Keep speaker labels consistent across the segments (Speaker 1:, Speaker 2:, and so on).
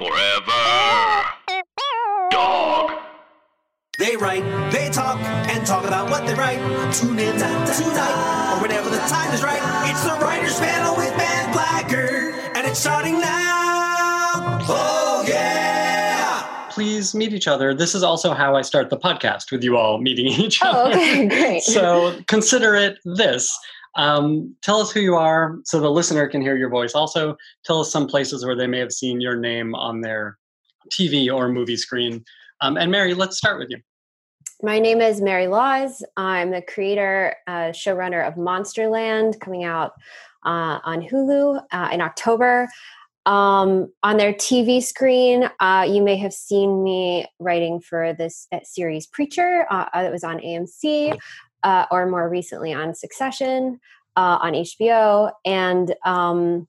Speaker 1: Forever. Dog.
Speaker 2: They write, they talk, and talk about what they write. Tune in tonight, or whenever the time is right. It's the Writers Panel with Ben Blacker, and it's starting now. Oh, yeah!
Speaker 3: Please meet each other. This is also how I start the podcast with you all meeting each other.
Speaker 4: Oh, okay, great.
Speaker 3: so consider it this. Um, tell us who you are so the listener can hear your voice. Also, tell us some places where they may have seen your name on their TV or movie screen. Um, and Mary, let's start with you.
Speaker 4: My name is Mary Laws. I'm the creator, uh, showrunner of Monsterland, coming out uh, on Hulu uh, in October. Um, on their TV screen, uh, you may have seen me writing for this uh, series Preacher uh, that was on AMC, uh, or more recently on Succession uh, on HBO. And um,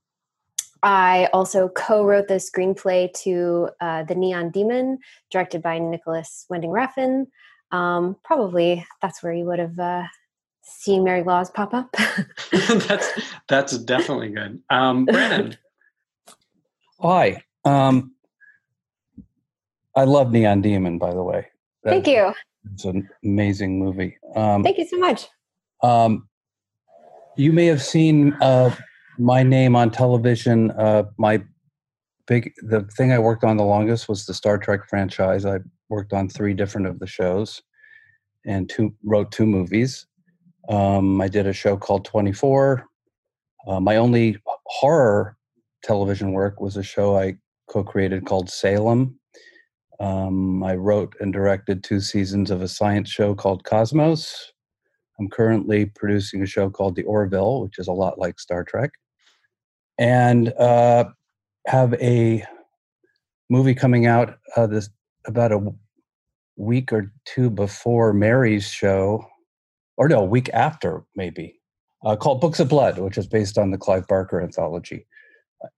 Speaker 4: I also co wrote the screenplay to uh, The Neon Demon, directed by Nicholas Winding Refn. Um, probably that's where you would have uh, seen Mary Laws pop up.
Speaker 3: that's that's definitely good. Um, Brannon,
Speaker 5: Hi. Um, I love Neon Demon, by the way.
Speaker 4: Thank you.
Speaker 5: It's an amazing movie. Um,
Speaker 4: Thank you so much.
Speaker 5: um, you may have seen uh, my name on television. Uh, my big the thing I worked on the longest was the Star Trek franchise. I worked on three different of the shows, and two wrote two movies. Um, I did a show called Twenty Four. Uh, my only horror television work was a show I co-created called Salem. Um, I wrote and directed two seasons of a science show called Cosmos. I'm currently producing a show called The Orville, which is a lot like Star Trek, and uh, have a movie coming out uh, this about a week or two before Mary's show, or no, a week after maybe, uh, called Books of Blood, which is based on the Clive Barker anthology,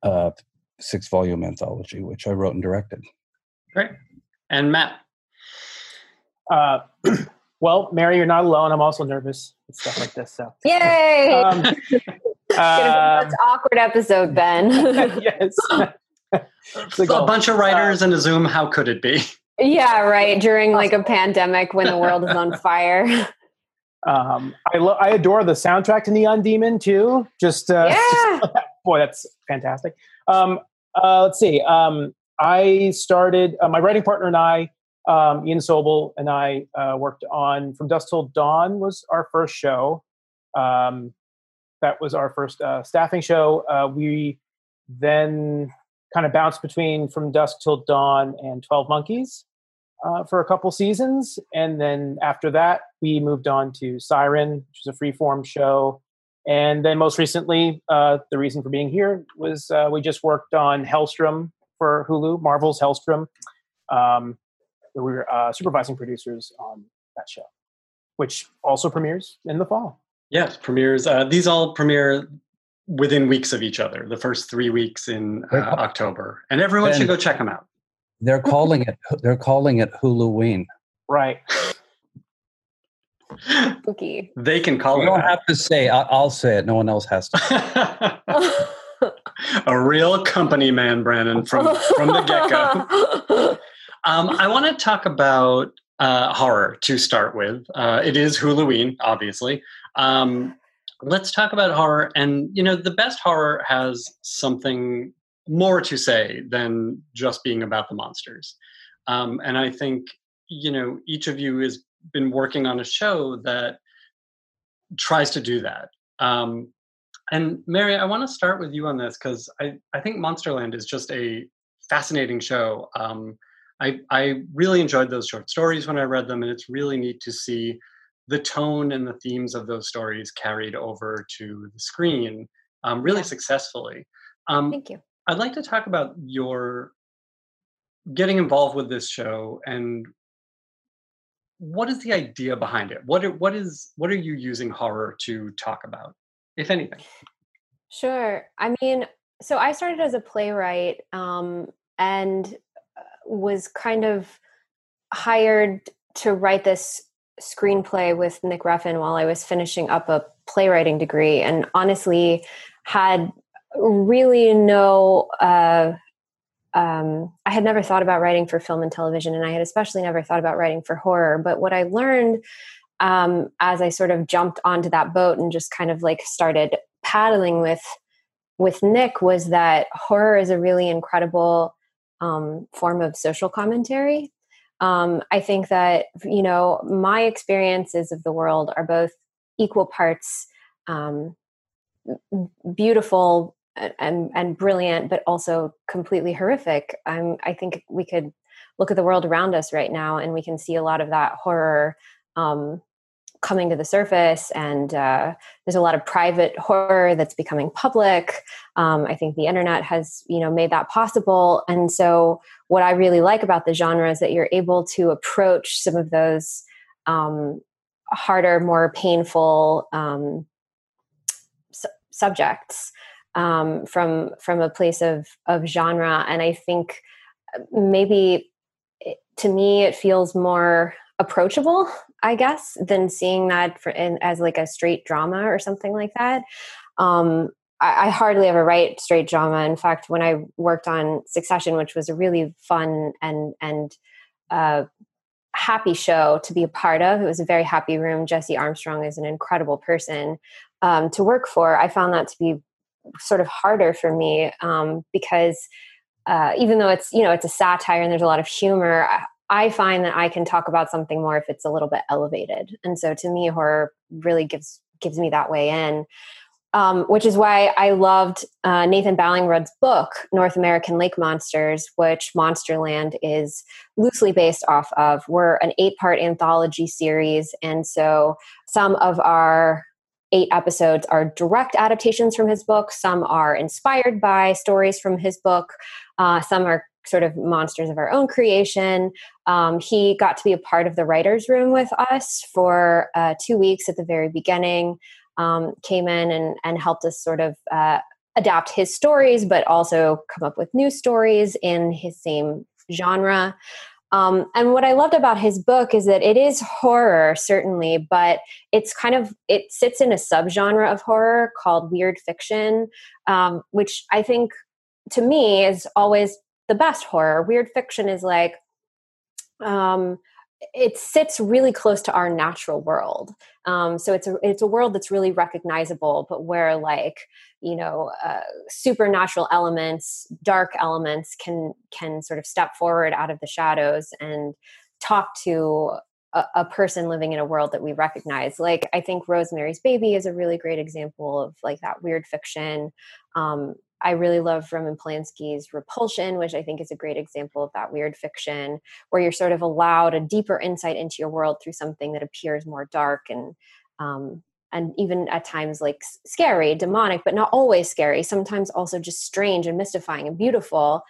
Speaker 5: uh, six volume anthology, which I wrote and directed.
Speaker 3: great. And Matt,
Speaker 6: Uh, well, Mary, you're not alone. I'm also nervous and stuff like this. So,
Speaker 4: Yay!
Speaker 6: um,
Speaker 4: Gonna be the
Speaker 6: um,
Speaker 4: awkward episode, Ben.
Speaker 6: yes. It's like,
Speaker 3: a bunch of writers and a Zoom. How could it be?
Speaker 4: yeah, right. During like a pandemic when the world is on fire.
Speaker 6: um, I lo- I adore the soundtrack to Neon Demon too. Just uh,
Speaker 4: Yeah.
Speaker 6: boy, that's fantastic. Um, uh, let's see. Um, I started uh, my writing partner and I, um, Ian Sobel, and I uh, worked on From Dusk Till Dawn was our first show. Um, that was our first uh, staffing show. Uh, we then kind of bounced between From Dusk Till Dawn and Twelve Monkeys uh, for a couple seasons, and then after that, we moved on to Siren, which is a freeform show. And then most recently, uh, the reason for being here was uh, we just worked on Helstrom for Hulu, Marvel's Helstrom. Um, we were uh, supervising producers on that show, which also premieres in the fall.
Speaker 3: Yes, premieres. Uh, these all premiere within weeks of each other. The first three weeks in uh, October, and everyone should go check them out.
Speaker 5: They're calling it they're calling it Huluween.
Speaker 6: Right.
Speaker 4: Spooky.
Speaker 3: they can call
Speaker 5: You
Speaker 3: it.
Speaker 5: don't
Speaker 3: that.
Speaker 5: have to say. I, I'll say it. No one else has to.
Speaker 3: a real company man, Brannon, from from the get go. Um, I want to talk about uh, horror to start with. Uh, it is Halloween, obviously. Um, let's talk about horror, and you know, the best horror has something more to say than just being about the monsters. Um, and I think you know each of you has been working on a show that tries to do that. Um, and Mary, I want to start with you on this because I, I think Monsterland is just a fascinating show. Um, I, I really enjoyed those short stories when I read them, and it's really neat to see the tone and the themes of those stories carried over to the screen um, really
Speaker 4: Yeah.
Speaker 3: successfully. Um,
Speaker 4: Thank you.
Speaker 3: I'd like to talk about your getting involved with this show and what is the idea behind it? What are, what is what are you using horror to talk about, if anything?
Speaker 4: Sure. I mean, so I started as a playwright um, and uh, was kind of hired to write this screenplay with Nick Refn while I was finishing up a playwriting degree, and honestly had really no uh, um, I had never thought about writing for film and television, and I had especially never thought about writing for horror. But what I learned um, as I sort of jumped onto that boat and just kind of like started paddling with with Nick was that horror is a really incredible um, form of social commentary. Um, I think that you know my experiences of the world are both equal parts um, beautiful and and brilliant, but also completely horrific. I think we could look at the world around us right now, and we can see a lot of that horror um, coming to the surface. And uh, there's a lot of private horror that's becoming public. Um, I think the internet has, you know, made that possible. And so, what I really like about the genre is that you're able to approach some of those um, harder, more painful um, su- subjects um, from from a place of of genre, and I think uh, maybe to me it feels more approachable, I guess, than seeing that for, in, as like a straight drama or something like that. Um, I, I, hardly ever write straight drama. In fact, when I worked on Succession, which was a really fun and and uh, happy show to be a part of, it was a very happy room. Jesse Armstrong is an incredible person um, to work for. I found that to be sort of harder for me um, because uh, even though it's you know it's a satire and there's a lot of humor I find that i can talk about something more if it's a little bit elevated and so to me horror really gives gives me that way in um, which is why I loved uh, Nathan Ballingrud's book, North American Lake Monsters, which Monsterland is loosely based off of. We're an eight part anthology series. And so some of our eight episodes are direct adaptations from his book. Some are inspired by stories from his book. Uh, some are sort of monsters of our own creation. Um, he got to be a part of the writer's room with us for uh, two weeks at the very beginning, um, came in and, and helped us sort of uh, adapt his stories, but also come up with new stories in his same genre. Um, and what I loved about his book is that it is horror, certainly, but it's kind of it sits in a subgenre of horror called weird fiction, um, which I think to me is always the best horror. Weird fiction is like um, it sits really close to our natural world. Um, so it's a it's a world that's really recognizable, but where like you know uh, supernatural elements, dark elements can can sort of step forward out of the shadows and talk to a, person living in a world that we recognize. Like I think Rosemary's Baby is a really great example of like that weird fiction. Um, I really love Roman Polanski's Repulsion, which I think is a great example of that weird fiction where you're sort of allowed a deeper insight into your world through something that appears more dark and um, and even at times like scary, demonic, but not always scary. Sometimes also just strange and mystifying and beautiful.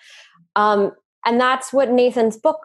Speaker 4: Um, and that's what Nathan's book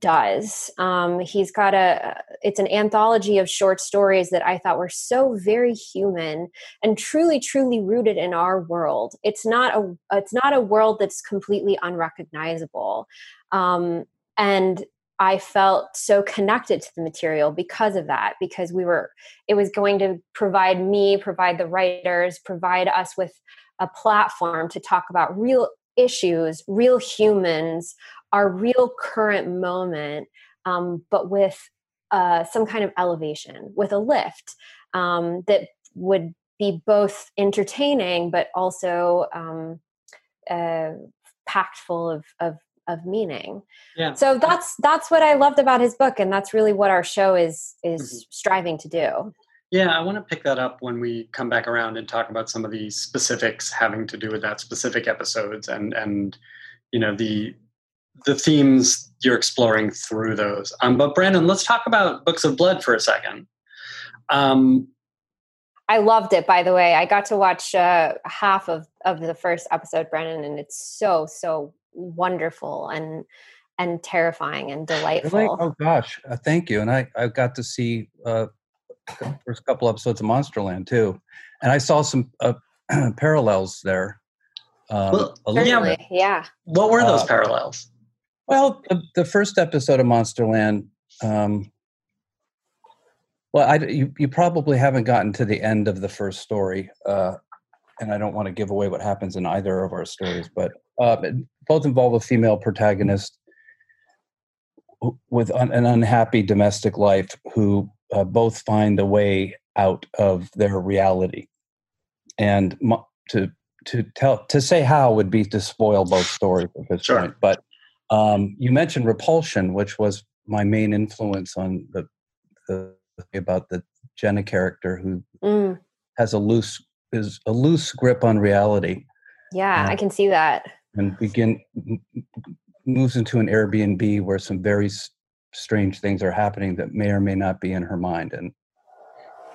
Speaker 4: does. Um, he's got a, it's an anthology of short stories that I thought were so very human and truly, truly rooted in our world. It's not a, it's not a world that's completely unrecognizable. Um, and I felt so connected to the material because of that, because we were, it was going to provide me, provide the writers, provide us with a platform to talk about real issues, real humans, our real current moment, um, but with uh, some kind of elevation, with a lift um, that would be both entertaining but also um, uh, packed full of, of of meaning. Yeah. So that's that's what I loved about his book, and that's really what our show is is mm-hmm. striving to do.
Speaker 3: Yeah, I want to pick that up when we come back around and talk about some of the specifics having to do with that specific episodes and and you know the the themes you're exploring through those. Um, but Brannon, let's talk about Books of Blood for a second. Um,
Speaker 4: I loved it, by the way. I got to watch uh, half of, of the first episode, Brannon, and it's so so wonderful and and terrifying and delightful.
Speaker 5: Really? Oh gosh, uh, thank you. And I I got to see uh, first couple episodes of Monsterland too, and I saw some uh, parallels there.
Speaker 3: Um, well,
Speaker 4: yeah, yeah.
Speaker 3: What were those uh, parallels?
Speaker 5: Well, the, the first episode of Monsterland. Um, well, I, you, you probably haven't gotten to the end of the first story, uh, and I don't want to give away what happens in either of our stories. But uh, both involve a female protagonist with un, an unhappy domestic life who uh, both find a way out of their reality. And mo- to to tell to say how would be to spoil both stories at this
Speaker 3: Sure.
Speaker 5: point. But um, you mentioned Repulsion, which was my main influence on the the about the Jenna character who
Speaker 4: Mm,
Speaker 5: has a loose is a loose grip on reality
Speaker 4: yeah. I can see that.
Speaker 5: and begin moves into an Airbnb where some very strange things are happening that may or may not be in her mind and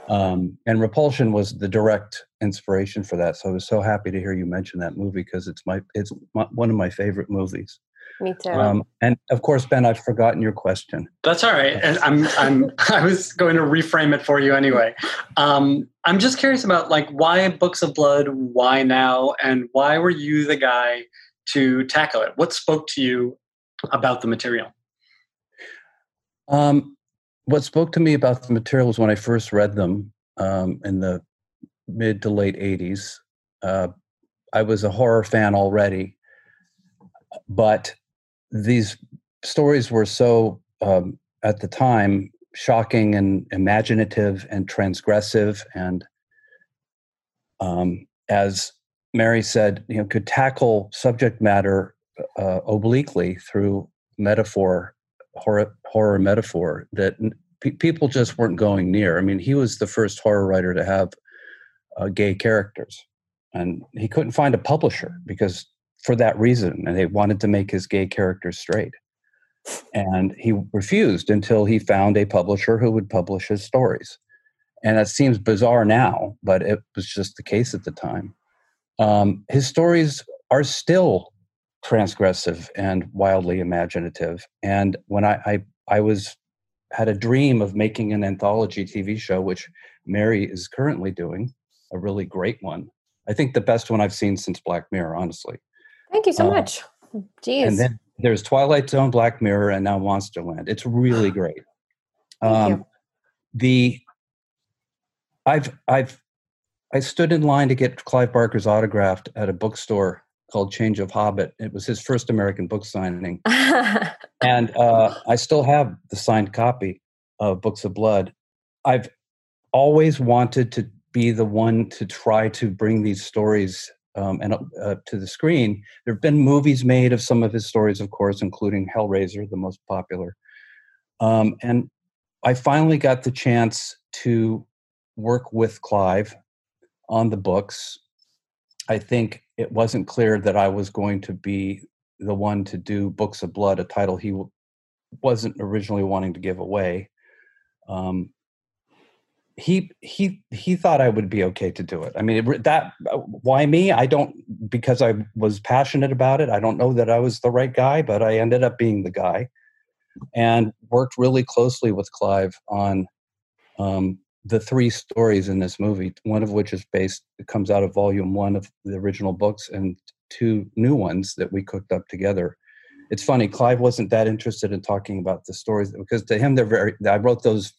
Speaker 5: um, and repulsion was the direct inspiration for that so i was so happy to hear you mention that movie because it's my it's my, one of my favorite movies
Speaker 4: Me too.
Speaker 5: um, and of course ben i've forgotten your question
Speaker 3: That's all right. And I'm I'm I was going to reframe it for you anyway. Um, I'm just curious about like why Books of Blood, why now, and why were you the guy to tackle it? What spoke to you about the material?
Speaker 5: Um, what spoke to me about the material was when I first read them um, in the mid to late 80s. Uh, I was a horror fan already, but these stories were so, um, at the time, shocking and imaginative and transgressive and um, as Mary said, you know, could tackle subject matter uh, obliquely through metaphor horror, horror metaphor that people just weren't going near. I mean, he was the first horror writer to have uh, gay characters, and he couldn't find a publisher because for that reason, and they wanted to make his gay characters straight. And he refused until he found a publisher who would publish his stories. And that seems bizarre now, but it was just the case at the time. Um, his stories are still transgressive and wildly imaginative. And when I, I I was had a dream of making an anthology TV show, which Mary is currently doing, a really great one. I think the best one I've seen since Black Mirror, honestly.
Speaker 4: Thank you so
Speaker 5: uh,
Speaker 4: much. Jeez.
Speaker 5: And then there's Twilight Zone, Black Mirror, and now Monsterland. It's really great.
Speaker 4: Thank you.
Speaker 5: Um, the I've I've I stood in line to get Clive Barker's autographed at a bookstore called Change of Hobbit. It was his first American book signing, and uh, I still have the signed copy of Books of Blood. I've always wanted to be the one to try to bring these stories um, and uh, to the screen. There have been movies made of some of his stories, of course, including Hellraiser, the most popular. Um, and I finally got the chance to work with Clive on the books. I think it wasn't clear that I was going to be the one to do Books of Blood, a title he wasn't originally wanting to give away. Um, he he he thought I would be okay to do it. I mean, it, that uh, why me? I don't because I was passionate about it. I don't know that I was the right guy, but I ended up being the guy, and worked really closely with Clive on um, the three stories in this movie. One of which is based it comes out of volume one of the original books, and two new ones that we cooked up together. It's funny, Clive wasn't that interested in talking about the stories because to him they're very. I wrote those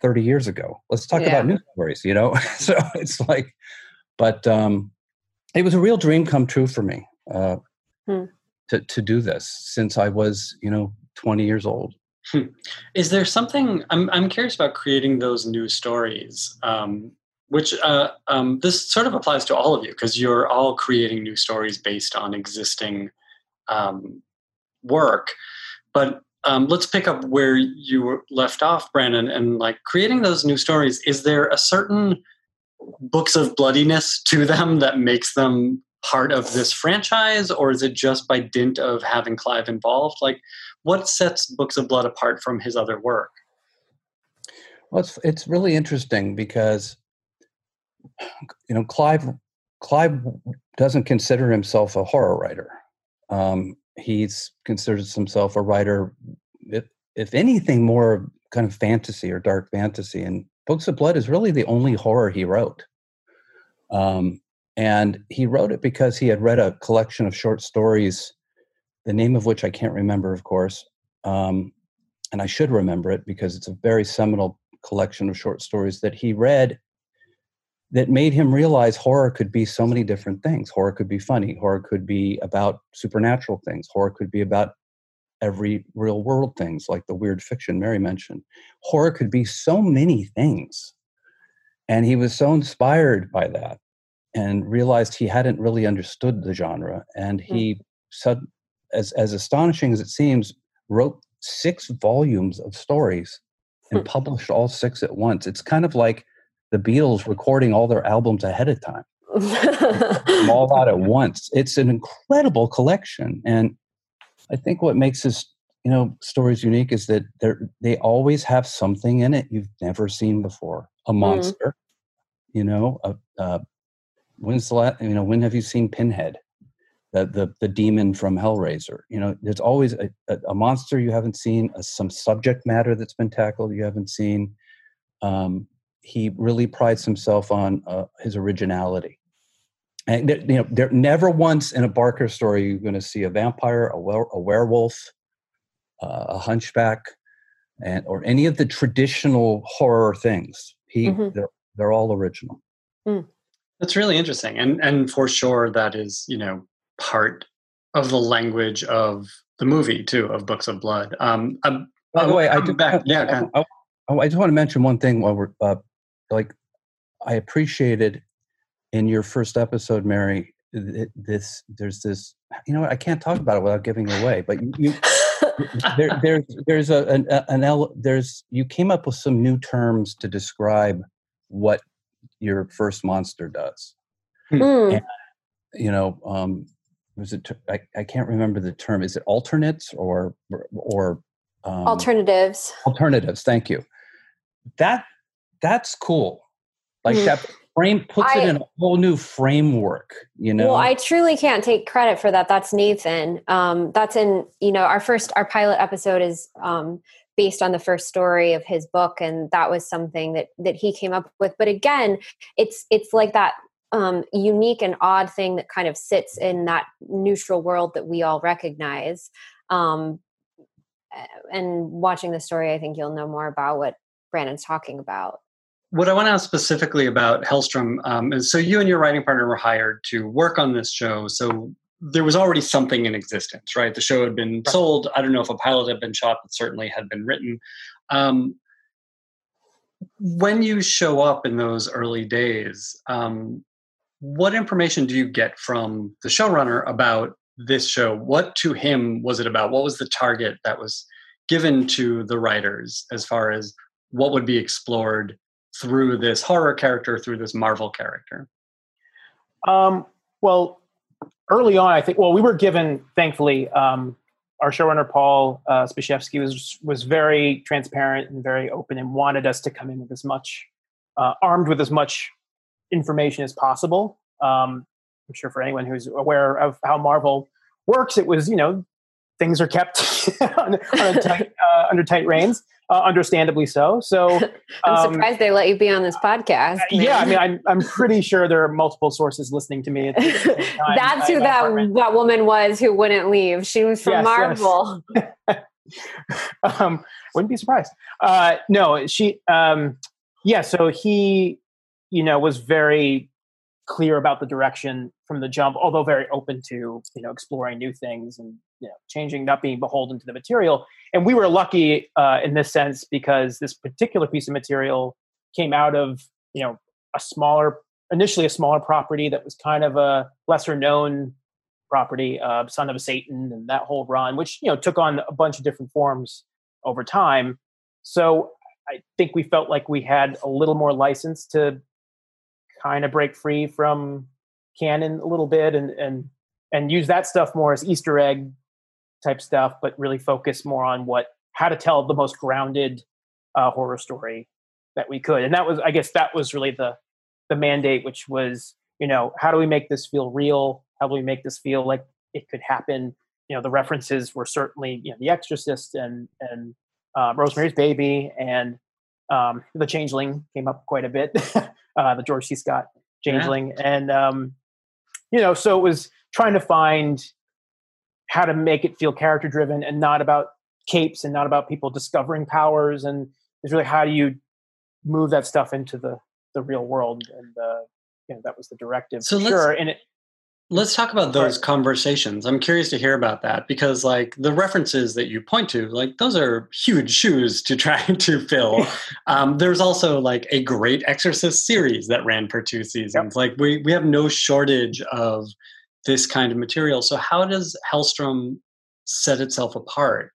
Speaker 5: 30 years ago. Let's talk
Speaker 4: Yeah.
Speaker 5: about new stories, you know? so it's like, but um, it was a real dream come true for me uh,
Speaker 4: Hmm.
Speaker 5: to, to do this since I was, you know, 20 years old.
Speaker 3: Is there something I'm I'm curious about creating those new stories? Um, which uh, um, this sort of applies to all of you because you're all creating new stories based on existing um, work. But um, let's pick up where you left off, Brannon, and like creating those new stories. Is there a certain books of bloodiness to them that makes them part of this franchise, or is it just by dint of having Clive involved? Like, what sets Books of Blood apart from his other work?
Speaker 5: Well, it's, it's really interesting because, you know, Clive, Clive doesn't consider himself a horror writer. Um, he's considers himself a writer, if, if anything, more kind of fantasy or dark fantasy. And Books of Blood is really the only horror he wrote. Um, and he wrote it because he had read a collection of short stories, the name of which I can't remember, of course. Um, and I should remember it because it's a very seminal collection of short stories that he read that made him realize horror could be so many different things. Horror could be funny. Horror could be about supernatural things. Horror could be about every real world things like the weird fiction Mary mentioned. Horror could be so many things. And he was so inspired by that and realized he hadn't really understood the genre. And he mm. As, as astonishing as it seems, wrote six volumes of stories and hmm. published all six at once. It's kind of like the Beatles recording all their albums ahead of time, all out at once. It's an incredible collection, and I think what makes his you know stories unique is that they they always have something in it you've never seen before. A mm. monster, mm. you know. A, a, when's the last? You know, when have you seen Pinhead? The, the, the demon from Hellraiser. You know, there's always a, a, a monster you haven't seen, a, some subject matter that's been tackled you haven't seen. Um, he really prides himself on uh, his originality. And you know, there never once in a Barker story you're going to see a vampire, a, were- a werewolf, uh, a hunchback, and or any of the traditional horror things. He mm-hmm. they're, they're all original.
Speaker 3: Mm. That's really interesting, and and for sure that is you know part of the language of the movie too of Books of Blood. Um, um
Speaker 5: By the way, I do back. Yeah, I, I, I, just want to mention one thing while we're uh, like I appreciated in your first episode, Mary. This there's this you know I can't talk about it without giving it away, but you, you there, there's there's a an, an el, there's you came up with some new terms to describe what your first monster does. Mm. And, you know, um, was it? I, I can't remember the term. Is it alternates or or
Speaker 4: um, alternatives?
Speaker 5: Alternatives. Thank you. That that's cool. Like mm. that frame puts I, it in a whole new framework, you know.
Speaker 4: Well, I truly can't take credit for that. That's Nathan. Um, that's in you know our first our pilot episode is um, based on the first story of his book, and that was something that that he came up with. But again, it's it's like that um, unique and odd thing that kind of sits in that neutral world that we all recognize. Um, and watching the story, I think you'll know more about what Brannon's talking about.
Speaker 3: What I want to ask specifically about Helstrom um, is so you and your writing partner were hired to work on this show. So there was already something in existence, right? The show had been sold. I don't know if a pilot had been shot, but certainly had been written. Um, when you show up in those early days, um, what information do you get from the showrunner about this show? What to him was it about? What was the target that was given to the writers as far as what would be explored through this horror character, through this Marvel character?
Speaker 6: Um, well, early on, I think. Well, we were given, thankfully, um, our showrunner Paul uh, Zbyszewski was was very transparent and very open, and wanted us to come in with as much uh, armed with as much information as possible. Um, I'm sure for anyone who's aware of how Marvel works, it was you know things are kept under, tight, uh, under tight reins, uh, understandably so. So
Speaker 4: I'm um, surprised they let you be on this podcast.
Speaker 6: Man. Yeah, I mean, I'm I'm pretty sure there are multiple sources listening to me.
Speaker 4: That's who that apartment. that woman was who wouldn't leave. She was from yes, Marvel.
Speaker 6: Yes. um, wouldn't be surprised. Uh, no, she. Um, yeah, so he, you know, was very clear about the direction from the jump, although very open to you know exploring new things and you know changing, not being beholden to the material. And we were lucky uh, in this sense because this particular piece of material came out of you know a smaller, initially a smaller property that was kind of a lesser known property, uh, Son of Satan, and that whole run, which you know took on a bunch of different forms over time. So I think we felt like we had a little more license to kind of break free from canon a little bit and and and use that stuff more as Easter egg type stuff, but really focus more on what how to tell the most grounded uh, horror story that we could. And that was, I guess, that was really the the mandate, which was, you know, how do we make this feel real? How do we make this feel like it could happen? You know, the references were certainly, you know, The Exorcist and and uh, Rosemary's Baby and um, The Changeling came up quite a bit. uh, the George C. Scott Changeling, yeah. and um, you know, so it was trying to find how to make it feel character driven and not about capes and not about people discovering powers and it's really how do you move that stuff into the the real world, and uh, you know that was the directive.
Speaker 3: So
Speaker 6: for sure, and it,
Speaker 3: Let's talk about those conversations. I'm curious to hear about that because, like, the references that you point to, like, those are huge shoes to try to fill. um, there's also like a great Exorcist series that ran for two seasons. Like, we we have no shortage of this kind of material. So, how does Helstrom set itself apart?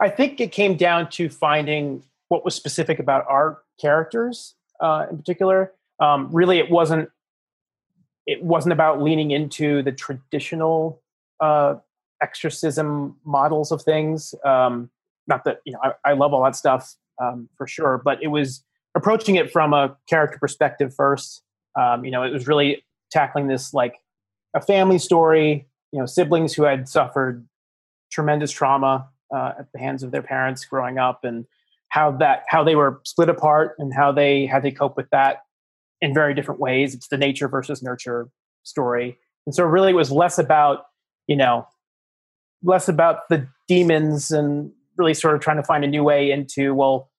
Speaker 6: I think it came down to finding what was specific about our characters uh, in particular. Um, really, it wasn't. It wasn't about leaning into the traditional uh, exorcism models of things. Um, not that you know, I, I love all that stuff um, for sure, but it was approaching it from a character perspective first. Um, you know, it was really tackling this like a family story. You know, siblings who had suffered tremendous trauma uh, at the hands of their parents growing up, and how that how they were split apart and how they had to cope with that in very different ways. It's the nature versus nurture story, and so really it was less about you know less about the demons and really sort of trying to find a new way into well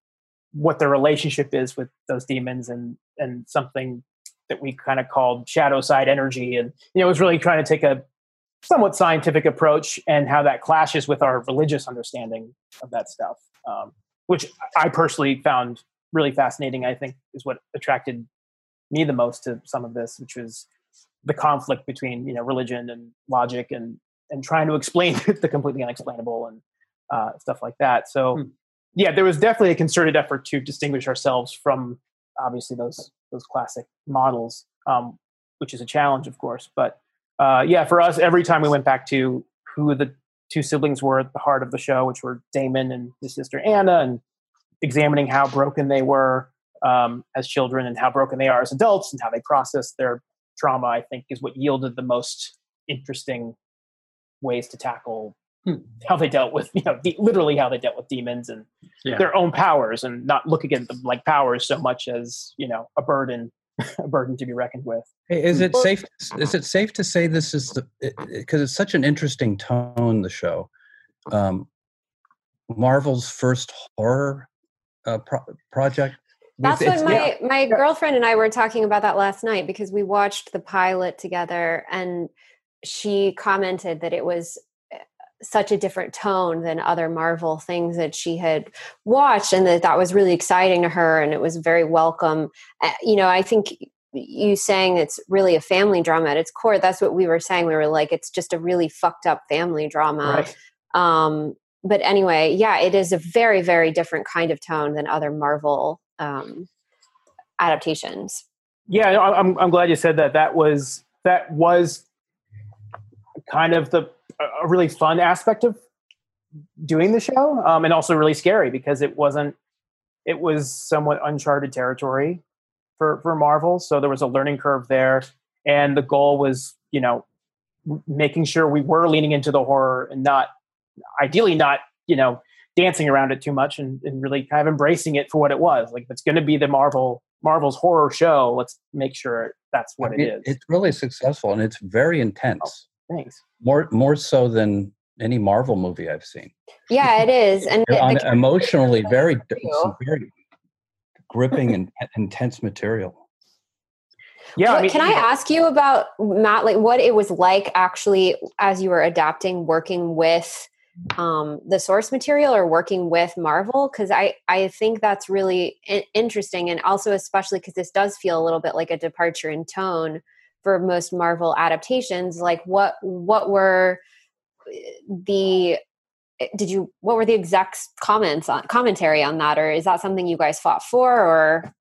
Speaker 6: what the relationship is with those demons and and something that we kind of called shadow side energy and you know it was really trying to take a somewhat scientific approach and how that clashes with our religious understanding of that stuff um, which i personally found really fascinating i think is what attracted me the most to some of this which was the conflict between you know religion and logic and and trying to explain the completely unexplainable and uh, stuff like that so
Speaker 3: Hmm.
Speaker 6: yeah there was definitely a concerted effort to distinguish ourselves from obviously those those classic models um, which is a challenge of course but uh, yeah for us every time we went back to who the two siblings were at the heart of the show which were daimon and his sister anna and examining how broken they were um, as children and how broken they are as adults and how they process their trauma i think is what yielded the most interesting ways to tackle
Speaker 3: Hmm.
Speaker 6: how they dealt with you know de- literally how they dealt with demons and
Speaker 3: Yeah.
Speaker 6: their own powers and not looking at them like powers so much as you know a burden a burden to be reckoned with
Speaker 5: Hey, Is it safe? Is it safe to say this is the because it's such an interesting tone? The show, um, Marvel's first horror uh, pro- project.
Speaker 4: That's
Speaker 5: It's-
Speaker 4: what my my girlfriend and I were talking about that last night because we watched the pilot together and she commented that it was eh, such a different tone than other Marvel things that she had watched and that that was really exciting to her and it was very welcome. Uh, you know, I think you saying it's really a family drama at its core that's what we were saying. We were like it's just a really fucked up family drama.
Speaker 6: Right.
Speaker 4: Um but anyway yeah it is a very very different kind of tone than other marvel um adaptations.
Speaker 6: Yeah i'm i'm glad you said that. That was that was kind of the a really fun aspect of doing the show um, and also really scary because it wasn't it was somewhat uncharted territory for for marvel so there was a learning curve there and the goal was you know making sure we were leaning into the horror and not ideally not you know dancing around it too much and, and really kind of embracing it for what it was like if it's going to be the marvel marvel's horror show let's make sure that's what it
Speaker 5: it-
Speaker 6: is
Speaker 5: It's really successful and it's very oh, intense.
Speaker 6: thanks
Speaker 5: More more so than any Marvel movie I've seen.
Speaker 4: yeah it is and the-
Speaker 5: On, emotionally, very very gripping and intense material.
Speaker 6: yeah
Speaker 4: What-
Speaker 6: I mean,
Speaker 4: can I
Speaker 6: know,
Speaker 4: ask you about Matt, like what it was like actually as you were adapting, working with um, the source material or working with Marvel? Because I I think that's really I- interesting, and also especially because this does feel a little bit like a departure in tone for most Marvel adaptations. Like what what were eh, the eh, did you what were the exact comments on commentary on that or is that something you guys fought for or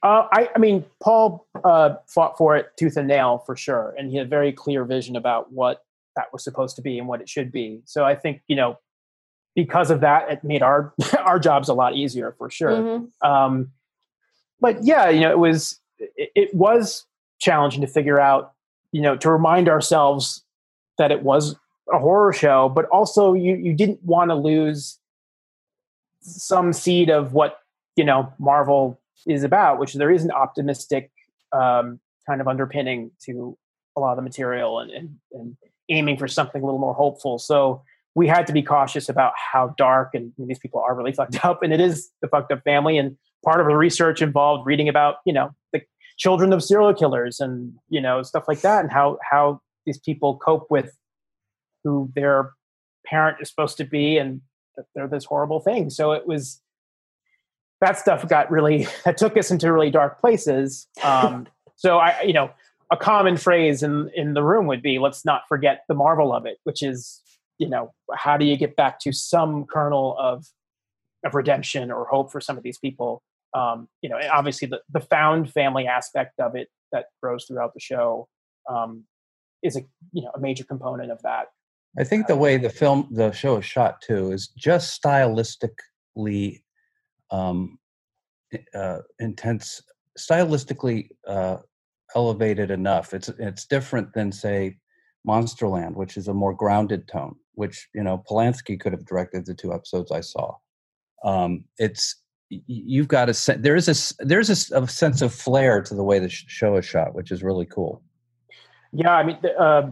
Speaker 6: Uh, I, I mean, Paul uh, fought for it tooth and nail for sure, and he had a very clear vision about what that was supposed to be and what it should be. So I think you know, because of that, it made our our jobs a lot easier for sure.
Speaker 4: Mhm.
Speaker 6: Um, but yeah, you know, it was it, it was challenging to figure out, you know, to remind ourselves that it was a horror show, but also you you didn't want to lose some seed of what you know Marvel is about, which there is an optimistic um, kind of underpinning to a lot of the material and, and, and aiming for something a little more hopeful. So we had to be cautious about how dark and these people are really fucked up, and it is the fucked up family, and part of the research involved reading about you know the children of serial killers and you know stuff like that and how how these people cope with who their parent is supposed to be and that they're this horrible thing so it was that stuff got really that took us into really dark places um, so i you know a common phrase in in the room would be let's not forget the marvel of it which is you know how do you get back to some kernel of of redemption or hope for some of these people? Um, you know obviously the, the found family aspect of it that grows throughout the show um, is a you know a major component of that.
Speaker 5: I think the way the film, the show is shot too, is just stylistically um, uh, intense, stylistically uh, elevated enough. It's it's different than say Monsterland, which is a more grounded tone. Which you know Polanski could have directed the two episodes I saw. Um, it's you've got a there is a there's a, a, sense of flair to the way the show is shot, which is really cool.
Speaker 6: Yeah, I mean, uh,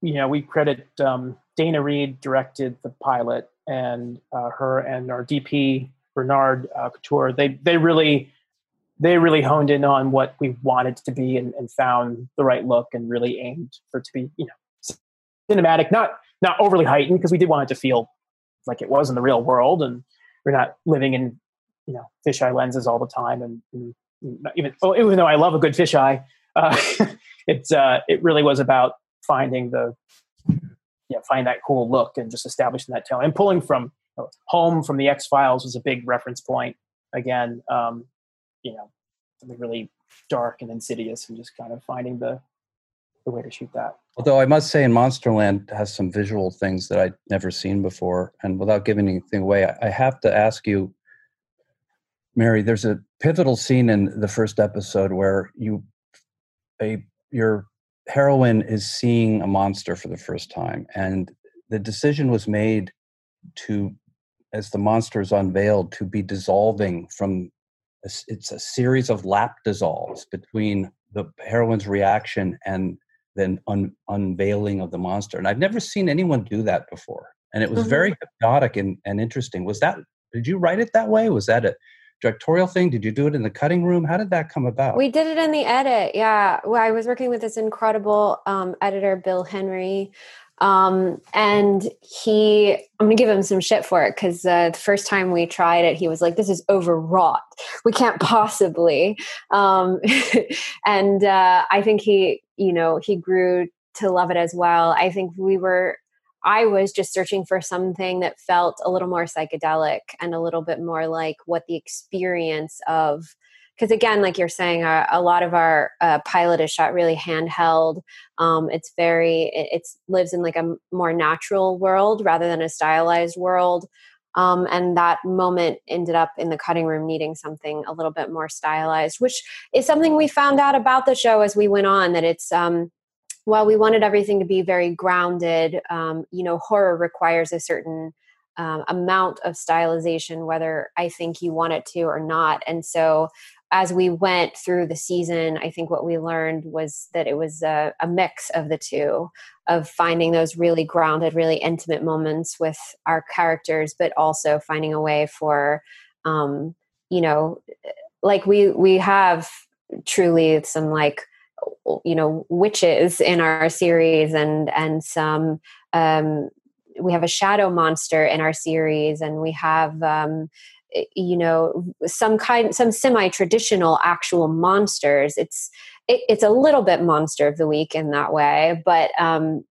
Speaker 6: you know, we credit um, Dana Reed directed the pilot, and uh, her and our DP Bernard uh, Couture. They they really they really honed in on what we wanted to be and, and found the right look and really aimed for to be you know cinematic, not not overly heightened because we did want it to feel like it was in the real world, and we're not living in you know fisheye lenses all the time, and, and even oh, even though I love a good fisheye, uh, it's uh, it really was about finding the know, find that cool look and just establishing that tone and pulling from home from the X Files was a big reference point. Again, um, you know, something really dark and insidious, and just kind of finding the the way to shoot that.
Speaker 5: Although I must say, in Monsterland has some visual things that I'd never seen before, and without giving anything away, I have to ask you, Mary. There's a pivotal scene in the first episode where you a your heroine is seeing a monster for the first time and the decision was made to as the monster is unveiled to be dissolving from it's a series of lap dissolves between the heroine's reaction and then un, unveiling of the monster and i've never seen anyone do that before and it was mm-hmm. very hypnotic and, and interesting was that did you write it that way was that a directorial thing? Did you do it in the cutting room? How did that come about?
Speaker 4: We did it in the edit. Yeah. Well, I was working with this incredible um, editor, Bill Henry. Um, and he, I'm to give him some shit for it because uh, the first time we tried it, he was like, this is overwrought. We can't possibly. Um, and uh, I think he, you know, he grew to love it as well. I think we were I was just searching for something that felt a little more psychedelic and a little bit more like what the experience of because again like you're saying uh, a lot of our uh, pilot is shot really handheld um, it's very it it's, lives in like a more natural world rather than a stylized world um, and that moment ended up in the cutting room needing something a little bit more stylized which is something we found out about the show as we went on that it's um, while we wanted everything to be very grounded, um, you know, horror requires a certain um, amount of stylization, whether I think you want it to or not. And so, as we went through the season, I think what we learned was that it was a, a mix of the two of finding those really grounded, really intimate moments with our characters, but also finding a way for, um, you know, like we we have truly some like you know witches in our series and and some um, we have a shadow monster in our series and we have um, you know some kind some semi-traditional actual monsters. It's it, it's a little bit monster of the week in that way but um,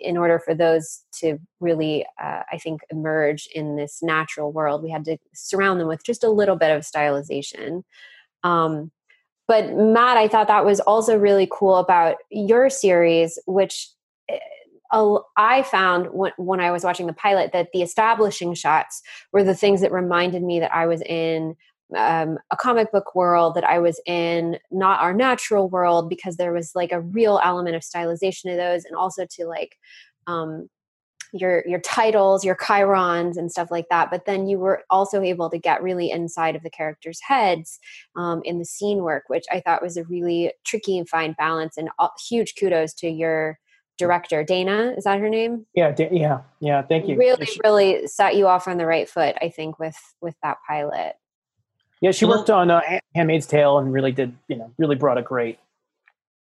Speaker 4: in order for those to really uh, i think emerge in this natural world we had to surround them with just a little bit of stylization. Um, but Matt, I thought that was also really cool about your series, which eh, I found when, I was watching the pilot that the establishing shots were the things that reminded me that I was in um, a comic book world, that I was in not our natural world, because there was like a real element of stylization to those, and also to like um, your your titles your chyrons and stuff like that. But then you were also able to get really inside of the characters heads um, in the scene work which i thought was a really tricky and fine balance and uh, huge kudos to your director dana is that her name
Speaker 6: yeah da- yeah yeah thank you
Speaker 4: really really set you off on the right foot i think with with that pilot
Speaker 6: Yeah, she worked on uh, Handmaid's Tale and really did, you know, really brought a great,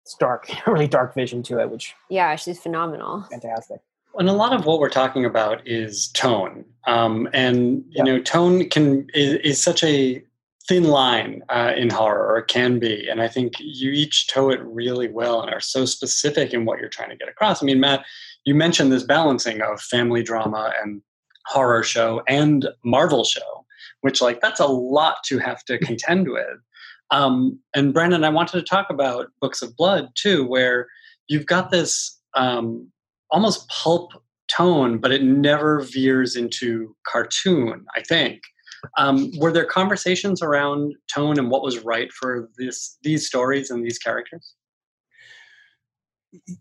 Speaker 6: stark, really dark vision to it, which
Speaker 4: Yeah, she's phenomenal.
Speaker 6: fantastic.
Speaker 3: And a lot of what we're talking about is tone, um, and you
Speaker 6: Yeah.
Speaker 3: know, tone can is, is such a thin line uh, in horror, or it can be. And I think you each toe it really well and are so specific in what you're trying to get across. I mean, Matt, you mentioned this balancing of family drama and horror show and Marvel show, which like that's a lot to have to contend with. Um, and Brannon, I wanted to talk about Books of Blood too, where you've got this um, almost pulp tone, but it never veers into cartoon. I think. Um, were there conversations around tone and what was right for this these stories and these characters?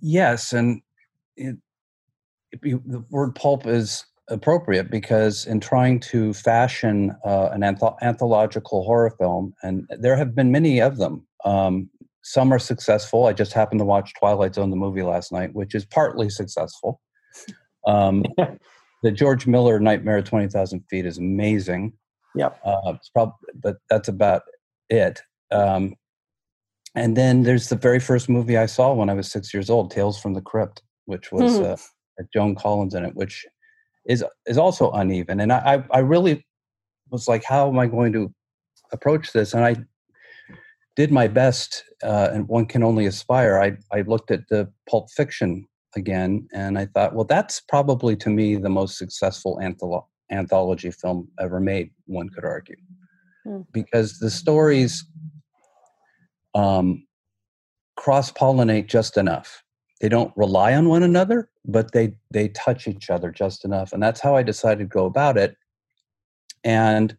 Speaker 5: Yes, and it, it, you- the word pulp is appropriate because in trying to fashion uh, an antho- anthological horror film, and there have been many of them. Um, some are successful. I just happened to watch Twilight Zone, the movie last night, which is partly successful. Um, the George Miller Nightmare at Twenty Thousand Feet is amazing.
Speaker 6: Yep.
Speaker 5: Uh, it's probably, but that's about it. Um, and then there's the very first movie I saw when I was six years old, Tales from the Crypt, which was
Speaker 4: Mhm.
Speaker 5: uh, Joan Collins in it, which is is also uneven. And I I I really was like, how am I going to approach this? And I did my best, uh, and one can only aspire. I I looked at the Pulp Fiction again, and I thought, well, that's probably to me the most successful antholo- anthology film ever made. One could argue,
Speaker 4: Hmm.
Speaker 5: because the stories um, cross pollinate just enough. They don't rely on one another, but they they touch each other just enough, and that's how I decided to go about it. And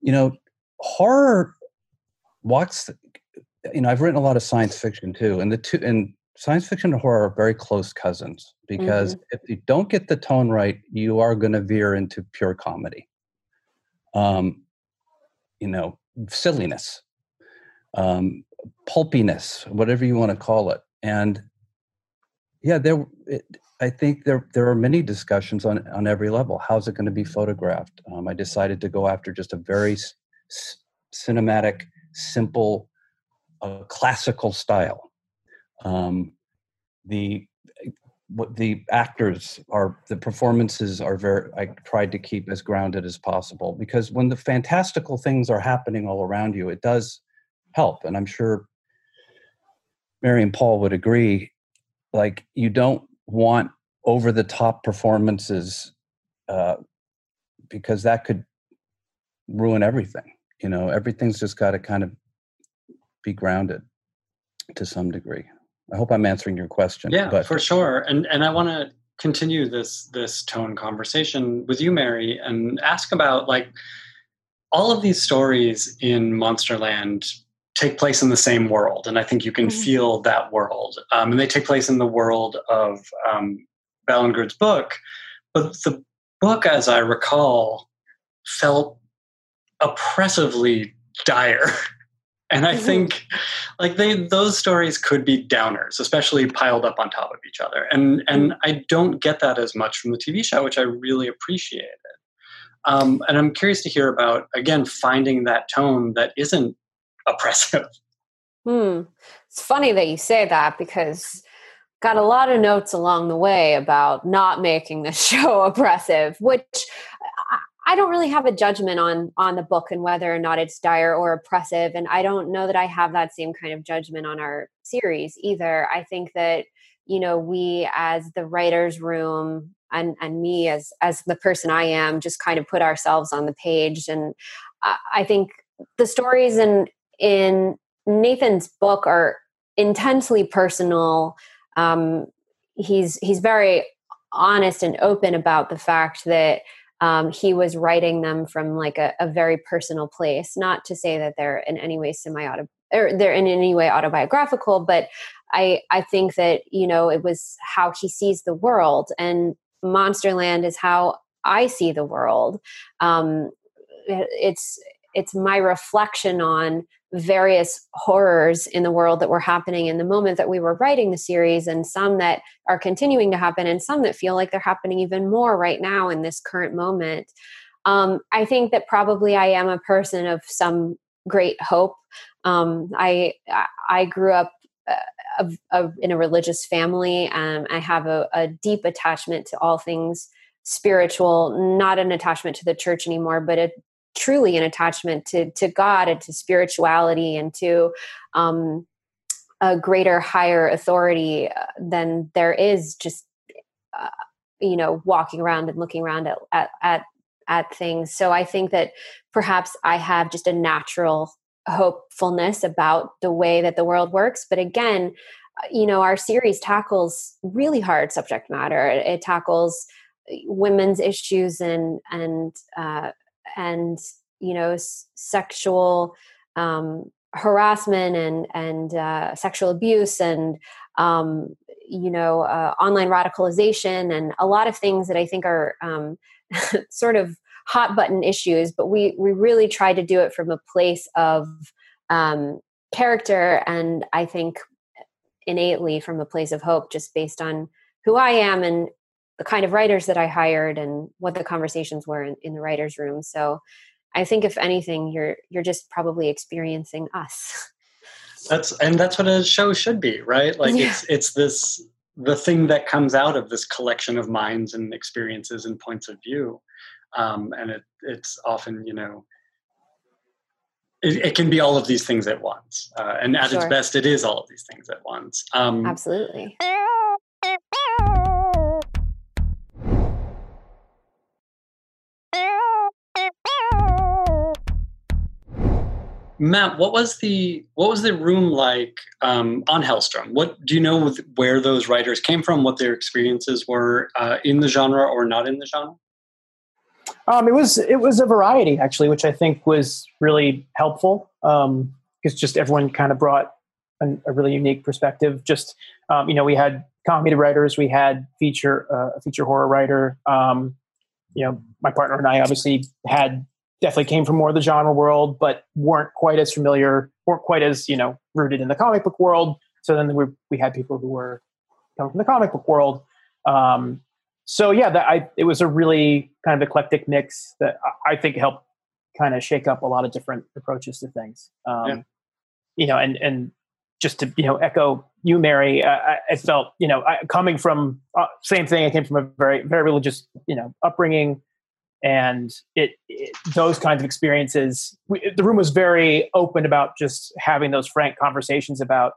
Speaker 5: you know, horror walks. You know, I've written a lot of science fiction too, and the two and science fiction and horror are very close cousins because if you don't get the tone right, you are going to veer into pure comedy. Um, you know, silliness, um, pulpiness, whatever you want to call it, and yeah, there. It, I think there there are many discussions on on every level. How's it going to be photographed? Um, I decided to go after just a very s- cinematic, simple, uh, classical style. Um, the what the actors are the performances are very i tried to keep as grounded as possible because when the fantastical things are happening all around you it does help and i'm sure mary and paul would agree like you don't want over the top performances uh, because that could ruin everything you know everything's just got to kind of be grounded to some degree i hope i'm answering your question
Speaker 3: Yeah,
Speaker 5: but
Speaker 3: for sure. And and I want to continue this this tone conversation with you, Mary, and ask about like all of these stories in Monsterland take place in the same world, and I think you can
Speaker 4: Mhm.
Speaker 3: feel that world. Um, and they take place in the world of um, Ballingrud's book, but the book, as I recall, felt oppressively dire. And I
Speaker 4: Mhm.
Speaker 3: think like they those stories could be downers, especially piled up on top of each other. And and I don't get that as much from the TV show, which I really appreciated. Um, and I'm curious to hear about again finding that tone that isn't oppressive.
Speaker 4: Hmm. It's funny that you say that because got a lot of notes along the way about not making the show oppressive, which I- don't really have a judgment on on the book and whether or not it's dire or oppressive. And I don't know that I have that same kind of judgment on our series either. I think that you know we as the writers room and and me as as the person I am just kind of put ourselves on the page and I think the stories in in Nathan's book are intensely personal. Um, he's he's very honest and open about the fact that um, he was writing them from like a, a very personal place. Not to say that they're in any way semi or they're in any way autobiographical, but I I think that you know it was how he sees the world, and Monsterland is how I see the world. Um, it's it's my reflection on various horrors in the world that were happening in the moment that we were writing the series and some that are continuing to happen and some that feel like they're happening even more right now in this current moment um, I think that probably I am a person of some great hope. Um, I I grew up uh, in a religious family. and I have a, a, deep attachment to all things spiritual. Not an attachment to the church anymore, but a truly an attachment to to God and to spirituality and to um, a greater, higher authority uh, than there is just uh, you know walking around and looking around at, at at at things. So I think that perhaps I have just a natural hopefulness about the way that the world works. But again, uh, you know, our series tackles really hard subject matter. It, it tackles uh, women's issues and and uh, and you know s- sexual um, harassment and and uh, sexual abuse and um, you know uh, online radicalization and a lot of things that I think are um, sort of hot button issues. But we we really try to do it from a place of um, character and I think innately from a place of hope, just based on who I am and the kind of writers that I hired and what the conversations were in, in the writers' room. So I think if anything, you're you're just probably experiencing us.
Speaker 3: That's and that's what a show should be, right? Like yeah. it's it's this the thing that comes out of this collection of minds and experiences and points of view, um, and it it's often you know it, it, can be all of these things at once, uh, and at sure. its best, it is all of these things at once.
Speaker 4: Um, Absolutely.
Speaker 3: Matt, what was the what was the room like um, on Helstrom? What do you know where those writers came from? What their experiences were uh, in the genre or not in the genre?
Speaker 6: Um, it was it was a variety actually, which I think was really helpful because um, just everyone kind of brought an, a really unique perspective. Just um, you know, we had comedy writers, we had feature uh, feature horror writer. Um, you know, my partner and I obviously had definitely came from more of the genre world, but weren't quite as familiar, weren't quite as you know rooted in the comic book world. So then we we had people who were coming from the comic book world. Um, so yeah, that I it was a really kind of eclectic mix that I think helped kind of shake up a lot of different approaches to things. Um, yeah. You know, and and just to you know echo you, Mary, uh, I, felt you know I, coming from uh, same thing. I came from a very very religious you know upbringing and it, it, those kinds of experiences we, the room was very open about just having those frank conversations about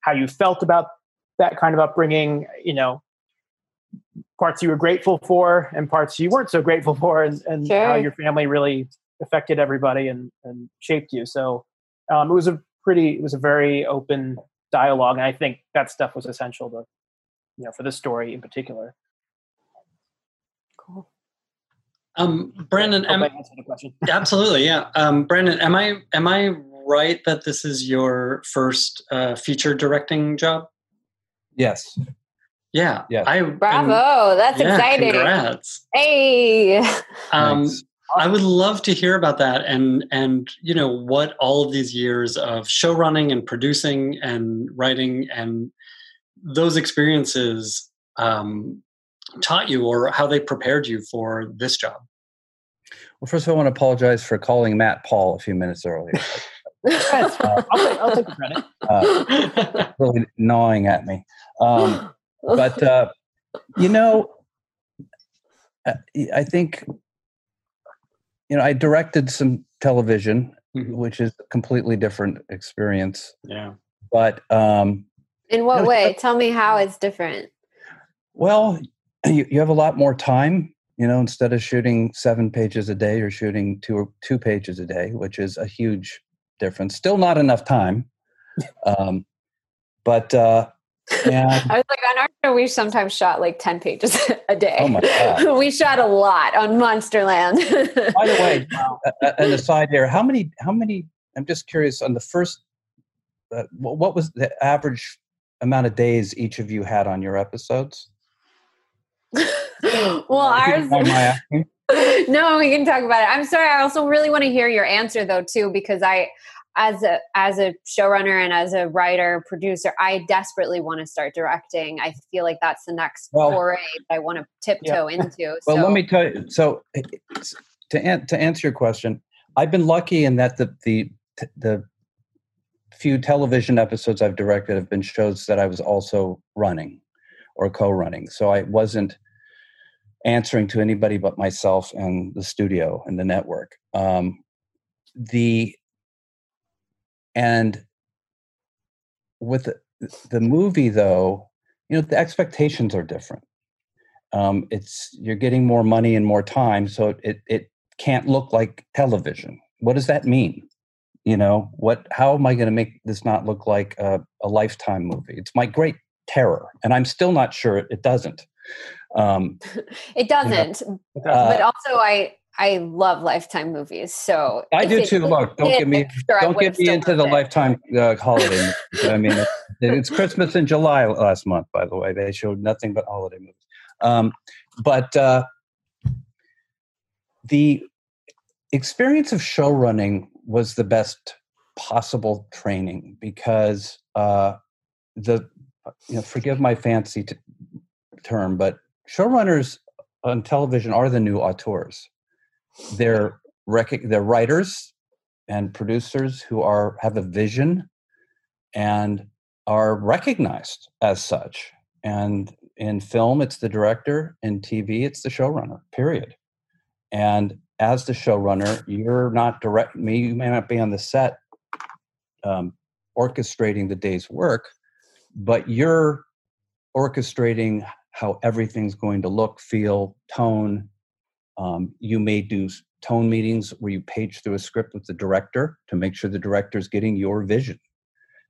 Speaker 6: how you felt about that kind of upbringing you know parts you were grateful for and parts you weren't so grateful for and, and sure. how your family really affected everybody and, and shaped you so um, it was a pretty it was a very open dialogue and i think that stuff was essential to you know for this story in particular
Speaker 4: cool
Speaker 3: um, Brannon, am, i absolutely, yeah. Um, Brannon, am I am I right that this is your first uh, feature directing job?
Speaker 5: Yes.
Speaker 3: Yeah.
Speaker 5: Yeah.
Speaker 3: I,
Speaker 4: Bravo! That's yeah, exciting.
Speaker 3: Congrats.
Speaker 4: Hey.
Speaker 3: Um, I would love to hear about that and and you know what all of these years of show running and producing and writing and those experiences um, taught you or how they prepared you for this job?
Speaker 5: Well, first of all, I want to apologize for calling Matt Paul a few minutes earlier.
Speaker 6: uh, I'll, take, I'll take credit. Uh,
Speaker 5: really gnawing at me. Um, but, uh, you know, uh, I think, you know, I directed some television, mm-hmm. which is a completely different experience.
Speaker 3: Yeah.
Speaker 5: But, um,
Speaker 4: in what you know, way? Tell me how it's different.
Speaker 5: Well, you, you have a lot more time you know instead of shooting seven pages a day you're shooting two two pages a day which is a huge difference still not enough time um, but uh
Speaker 4: and, I was like, on our show, we sometimes shot like 10 pages a day.
Speaker 5: Oh my God.
Speaker 4: we shot a lot on Monsterland.
Speaker 5: By the way, an aside here, how many, how many, I'm just curious on the first, uh, what was the average amount of days each of you had on your episodes?
Speaker 4: well, ours. no, we can talk about it. I'm sorry. I also really want to hear your answer though, too, because I, as a as a showrunner and as a writer producer, I desperately want to start directing. I feel like that's the next well, foray that I want to tiptoe yeah. into.
Speaker 5: Well, let me tell you. So, eh, eh, to an- to answer your question, I've been lucky in that the the the few television episodes I've directed have been shows that I was also running or co-running. So I wasn't answering to anybody but myself and the studio and the network. Um, the and with the, the movie though, you know the expectations are different. Um, it's you're getting more money and more time, so it it can't look like television. What does that mean? You know what? How am I going to make this not look like a, a lifetime movie? It's my great terror, and I'm still not sure it doesn't. Um,
Speaker 4: it doesn't.
Speaker 5: uh,
Speaker 4: but also, I I love Lifetime movies, so
Speaker 5: I do
Speaker 4: it
Speaker 5: too. Look, don't get me
Speaker 4: extra, I
Speaker 5: don't get me into the
Speaker 4: it.
Speaker 5: lifetime uh, holiday. movies. I mean, it, it's Christmas in July last month. By the way, they showed nothing but holiday movies. Um, but uh, the experience of show running was the best possible training because uh, the you know forgive my fancy t- term, but showrunners on television are the new auteurs. They're rec- they're writers and producers who are have a vision and are recognized as such. And in film, it's the director. In TV, it's the showrunner. Period. And as the showrunner, you're not direct. Me, you may not be on the set um, orchestrating the day's work, but you're orchestrating how everything's going to look, feel, tone. Um, you may do tone meetings where you page through a script with the director to make sure the director's getting your vision.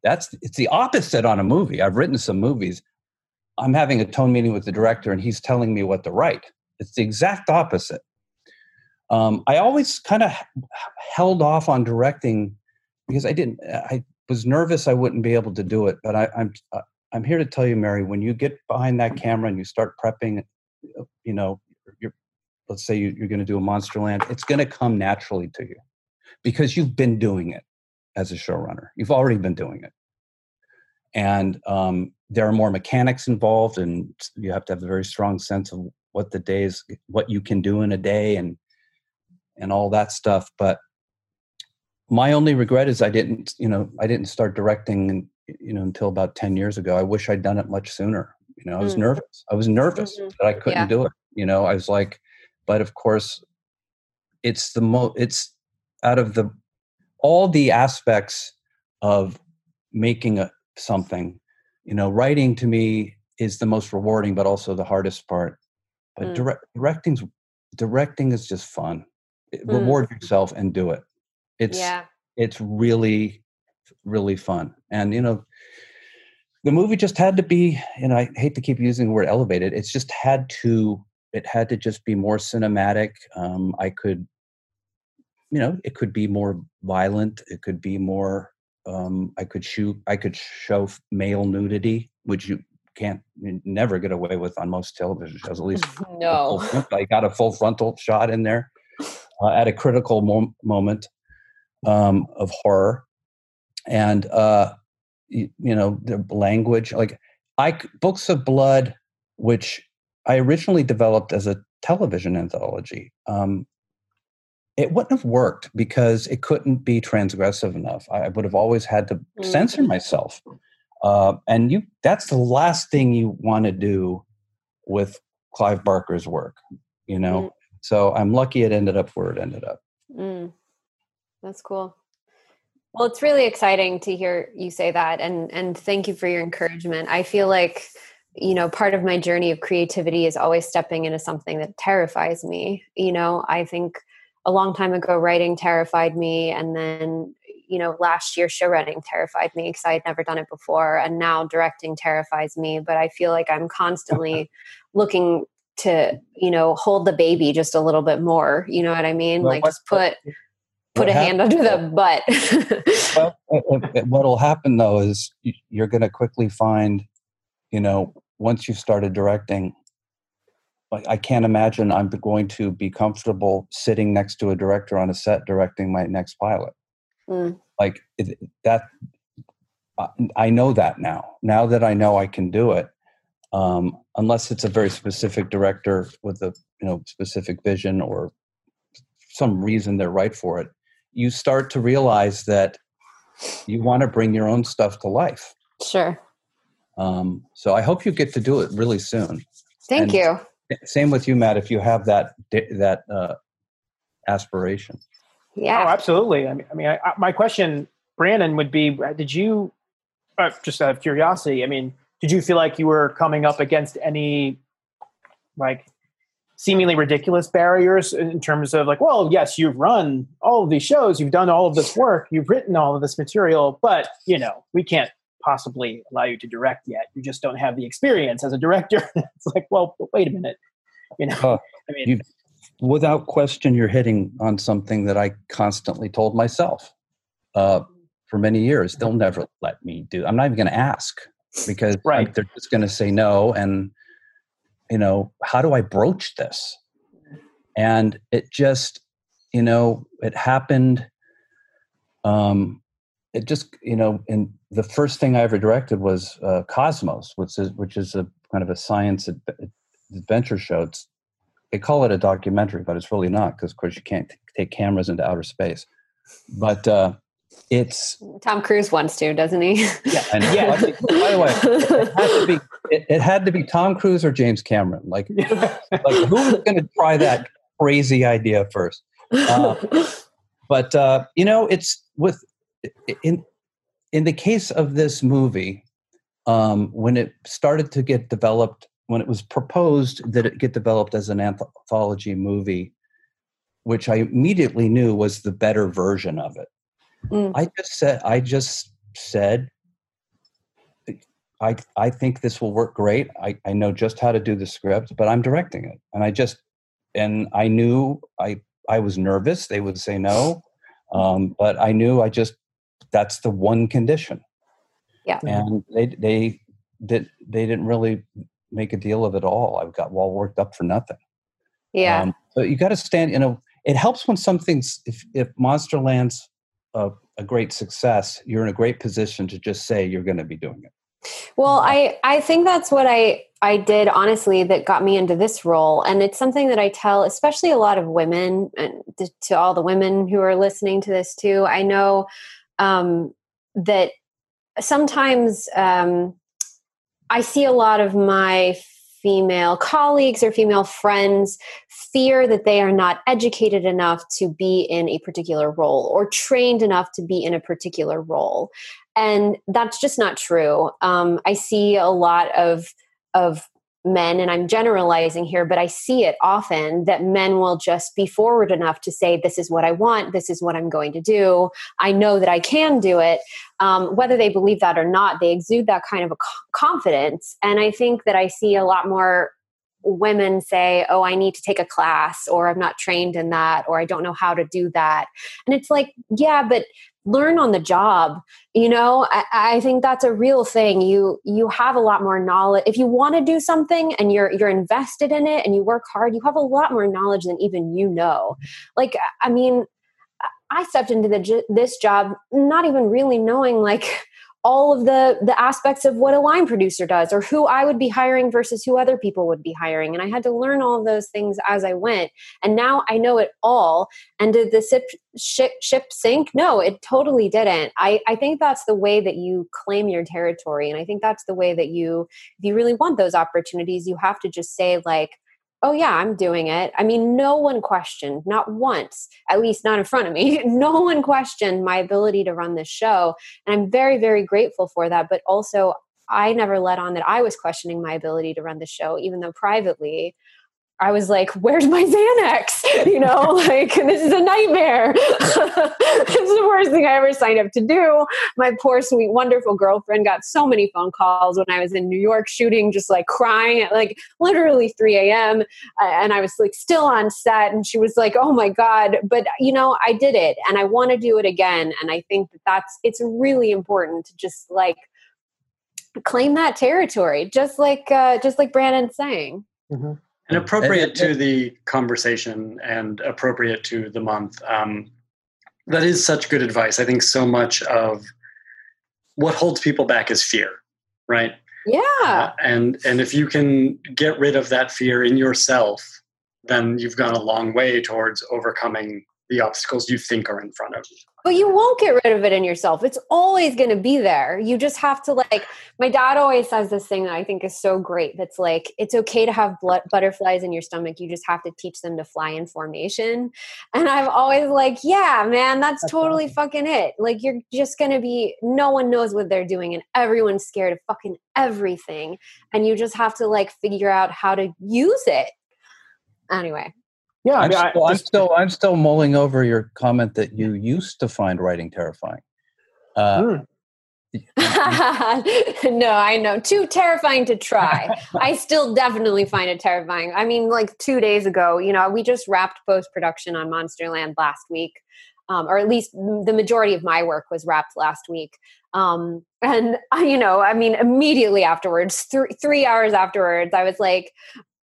Speaker 5: That's it's the opposite on a movie. I've written some movies. I'm having a tone meeting with the director, and he's telling me what to write. It's the exact opposite. Um, I always kind of held off on directing because I didn't. I was nervous I wouldn't be able to do it. But I, I'm uh, I'm here to tell you, Mary, when you get behind that camera and you start prepping, uh, you know, you're, let's say you, you're going to do a Monsterland, it's going to come naturally to you because you've been doing it as a showrunner. You've already been doing it. And um, there are more mechanics involved, and you have to have a very strong sense of what the days, what you can do in a day, and and all that stuff. But my only regret is I didn't, you know, I didn't start directing, you know, until about ten years ago. I wish I'd done it much sooner. You know, I was
Speaker 4: Mm.
Speaker 5: nervous. I was nervous
Speaker 4: Mhm.
Speaker 5: that I couldn't
Speaker 4: Yeah.
Speaker 5: do it. You know, I was like, but of course, it's the most It's out of the all the aspects of making a something. You know, writing to me is the most rewarding, but also the hardest part. But
Speaker 4: Mm.
Speaker 5: direct, directing's directing is just fun.
Speaker 4: Mm.
Speaker 5: Reward yourself and do it. It's
Speaker 4: yeah,
Speaker 5: it's really really fun. And you know the movie just had to be and i hate to keep using the word elevated it's just had to it had to just be more cinematic um i could you know it could be more violent it could be more um i could shoot i could show male nudity which you can't you never get away with on most television shows at least
Speaker 4: no,
Speaker 5: front- I got a full frontal shot in there uh, at a critical mom- moment um, of horror, and uh, you, you know the language. Like I books of blood, which I originally developed as a television anthology. Um, it wouldn't have worked because it couldn't be transgressive enough. I would have always had to censor
Speaker 4: Mhm.
Speaker 5: myself, uh, and you—that's the last thing you want to do with Clive Barker's work. You know,
Speaker 4: Mm.
Speaker 5: so I'm lucky it ended up where it ended up.
Speaker 4: Mm, that's cool. Well, it's really exciting to hear you say that, and and thank you for your encouragement. I feel like you know part of my journey of creativity is always stepping into something that terrifies me. You know, I think a long time ago writing terrified me, and then you know last year show running terrified me because I had never done it before, and now directing terrifies me. But I feel like I'm constantly looking to you know hold the baby just a little bit more. You know what I mean?
Speaker 5: Well,
Speaker 4: like just put put
Speaker 5: what
Speaker 4: a hand under the butt.
Speaker 5: well, what will happen though is you're going to quickly find, you know, once you've started directing, like I can't imagine I'm going to be comfortable sitting next to a director on a set directing my next pilot.
Speaker 4: Mm.
Speaker 5: Like it, that, I- I know that now. Now that I know I can do it, um, unless it's a very specific director with a you know specific vision or some reason they're right for it, you start to realize that you want to bring your own stuff to life.
Speaker 4: Sure.
Speaker 5: Um, so I hope you get to do it really soon.
Speaker 4: Thank
Speaker 5: And-
Speaker 4: you.
Speaker 5: Same with you, Matt. If you have that that uh, aspiration,
Speaker 4: Yeah.
Speaker 6: Oh, absolutely. I mean, I mean, I, I- my question, Brannon, would be: Did you, uh, just out of curiosity, I mean, did you feel like you were coming up against any, like, seemingly ridiculous barriers in terms of like, well, yes, you've run all of these shows, you've done all of this work, you've written all of this material, but you know, we can't possibly allow you to direct yet. You just don't have the experience as a director. it's like, well, wait a minute, you know.
Speaker 5: Oh,
Speaker 6: I mean,
Speaker 5: without question, you're hitting on something that I constantly told myself uh, for many years. They'll never let me do. I'm not even going to ask because I'm- they're just going to say no. And you know, how do I broach this? And it just, you know, it happened. Um, it just, you know, and the first thing I ever directed was uh, Cosmos, which is which is a kind of a science ad- adventure show. It's they call it a documentary, but it's really not because, of course, you can't t- take cameras into outer space. But uh, it's
Speaker 4: Tom Cruise wants to, doesn't he?
Speaker 6: yeah, yeah.
Speaker 5: by the way, it had to be it, it had to be Tom Cruise or James Cameron. Like, like who was going to try that crazy idea first? Uh, but uh, you know, it's with in in the case of this movie, um, when it started to get developed, when it was proposed that it get developed as an anthology movie, which I immediately knew was the better version of it.
Speaker 4: Mm.
Speaker 5: I just said, I just said, I I think this will work great. I, I know just how to do the script, but I'm directing it, and I just and I knew I I was nervous. They would say no, um, but I knew I just that's the one condition.
Speaker 4: Yeah.
Speaker 5: and they they did they didn't really make a deal of it all. I've got all worked up for nothing.
Speaker 4: yeah.
Speaker 5: Um, but you got to stand. You know, it helps when something's if if Monsterland's a, a great success, you're in a great position to just say you're going to be doing it.
Speaker 4: Well, I I think that's what I I did honestly that got me into this role, and it's something that I tell, especially a lot of women, and to, to all the women who are listening to this too. I know um, that sometimes um, I see a lot of my female colleagues or female friends fear that they are not educated enough to be in a particular role or trained enough to be in a particular role. And that's just not true. Um, i see a lot of of men and i'm generalizing here but i see it often that men will just be forward enough to say this is what i want. This is what i'm going to do. I know that i can do it. Um, whether they believe that or not they exude that kind of a confidence. And i think that i see a lot more women say oh i need to take a class or i'm not trained in that or i don't know how to do that. And it's like yeah but learn on the job you know? I, I think that's a real thing. You you have a lot more knowledge. If you want to do something and you're you're invested in it and you work hard you have a lot more knowledge than even you know. Like i mean i stepped into the, this job not even really knowing like all of the the aspects of what a line producer does or who i would be hiring versus who other people would be hiring and i had to learn all of those things as i went and now i know it all and did the ship, ship sink? No, it totally didn't. I, I think that's the way that you claim your territory. And I think that's the way that you, if you really want those opportunities, you have to just say, like, oh, yeah, I'm doing it. I mean, no one questioned, not once, at least not in front of me, no one questioned my ability to run this show. And I'm very, very grateful for that. But also, I never let on that I was questioning my ability to run the show, even though privately I was like, where's my Xanax? You know, like, this is a nightmare. this is the worst thing I ever signed up to do. My poor, sweet, wonderful girlfriend got so many phone calls when I was in New York shooting, just like crying at like literally 3 a.m. And I was like still on set. And she was like, oh my God. But, you know, I did it and I want to do it again. And I think that that's, it's really important to just like, claim that territory just like uh just like brannon's saying
Speaker 6: Mhm.
Speaker 3: And appropriate
Speaker 5: And-
Speaker 3: to the conversation and appropriate to the month. Um, that is such good advice. I think so much of what holds people back is fear, right?
Speaker 4: yeah
Speaker 3: Uh, and and if you can get rid of that fear in yourself, then you've gone a long way towards overcoming the obstacles you think are in front of you.
Speaker 4: But you won't get rid of it in yourself. It's always going to be there. You just have to like. My dad always says this thing that I think is so great. That's like it's okay to have blood, butterflies in your stomach. You just have to teach them to fly in formation. And I'm always like, yeah, man, that's,
Speaker 6: That's
Speaker 4: totally fucking it. Like you're just going to be. No one knows what they're doing, and everyone's scared of fucking everything. And you just have to like figure out how to use it. Anyway,
Speaker 6: Yeah, I
Speaker 5: I'm,
Speaker 6: mean,
Speaker 5: still, I'm still I'm still mulling over your comment that you used to find writing terrifying. Uh,
Speaker 6: Hmm.
Speaker 4: no, I know. Too terrifying to try. I still definitely find it terrifying. I mean, like two days ago, you know, we just wrapped post production on Monsterland last week, um, or at least the majority of my work was wrapped last week. Um, and you know, I mean, immediately afterwards, three three hours afterwards, I was like,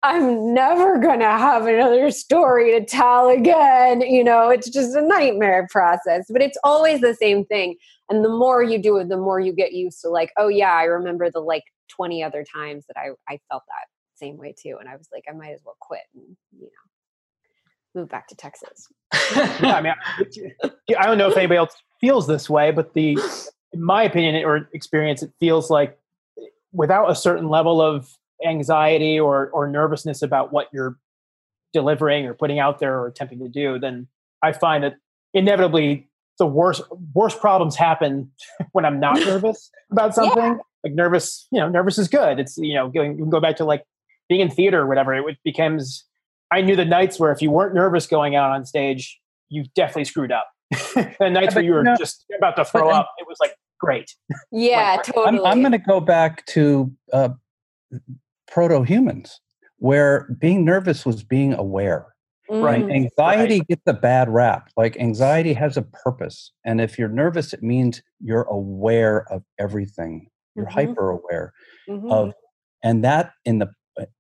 Speaker 4: I'm never gonna have another story to tell again. You know, it's just a nightmare process. But it's always the same thing and the more you do it the more you get used to like oh yeah i remember the like 20 other times that i i felt that same way too and i was like i might as well quit and you know move back to texas
Speaker 6: yeah, I mean, I- I don't know if anybody else feels this way, but the, in my opinion or experience, it feels like eh, without a certain level of anxiety or or nervousness about what you're delivering or putting out there or attempting to do, then I find that inevitably the worst worst problems happen when I'm not nervous about something. Like nervous, you know, nervous is good. It's you know, going you can go back to like being in theater or whatever. It becomes I knew the nights where if you weren't nervous going out on stage, you definitely screwed up. the nights
Speaker 5: but
Speaker 6: where you were
Speaker 5: no-
Speaker 6: just about to throw up, it was like great.
Speaker 4: yeah
Speaker 6: Like,
Speaker 4: totally
Speaker 5: I'm, I'm going to go back to uh, proto humans, where being nervous was being aware.
Speaker 6: Right.
Speaker 4: Mhm.
Speaker 5: Anxiety gets a bad rap. Like anxiety has a purpose, and if you're nervous, it means you're aware of everything. You're
Speaker 4: Mhm.
Speaker 5: hyper aware
Speaker 4: Mhm.
Speaker 5: of, and that in the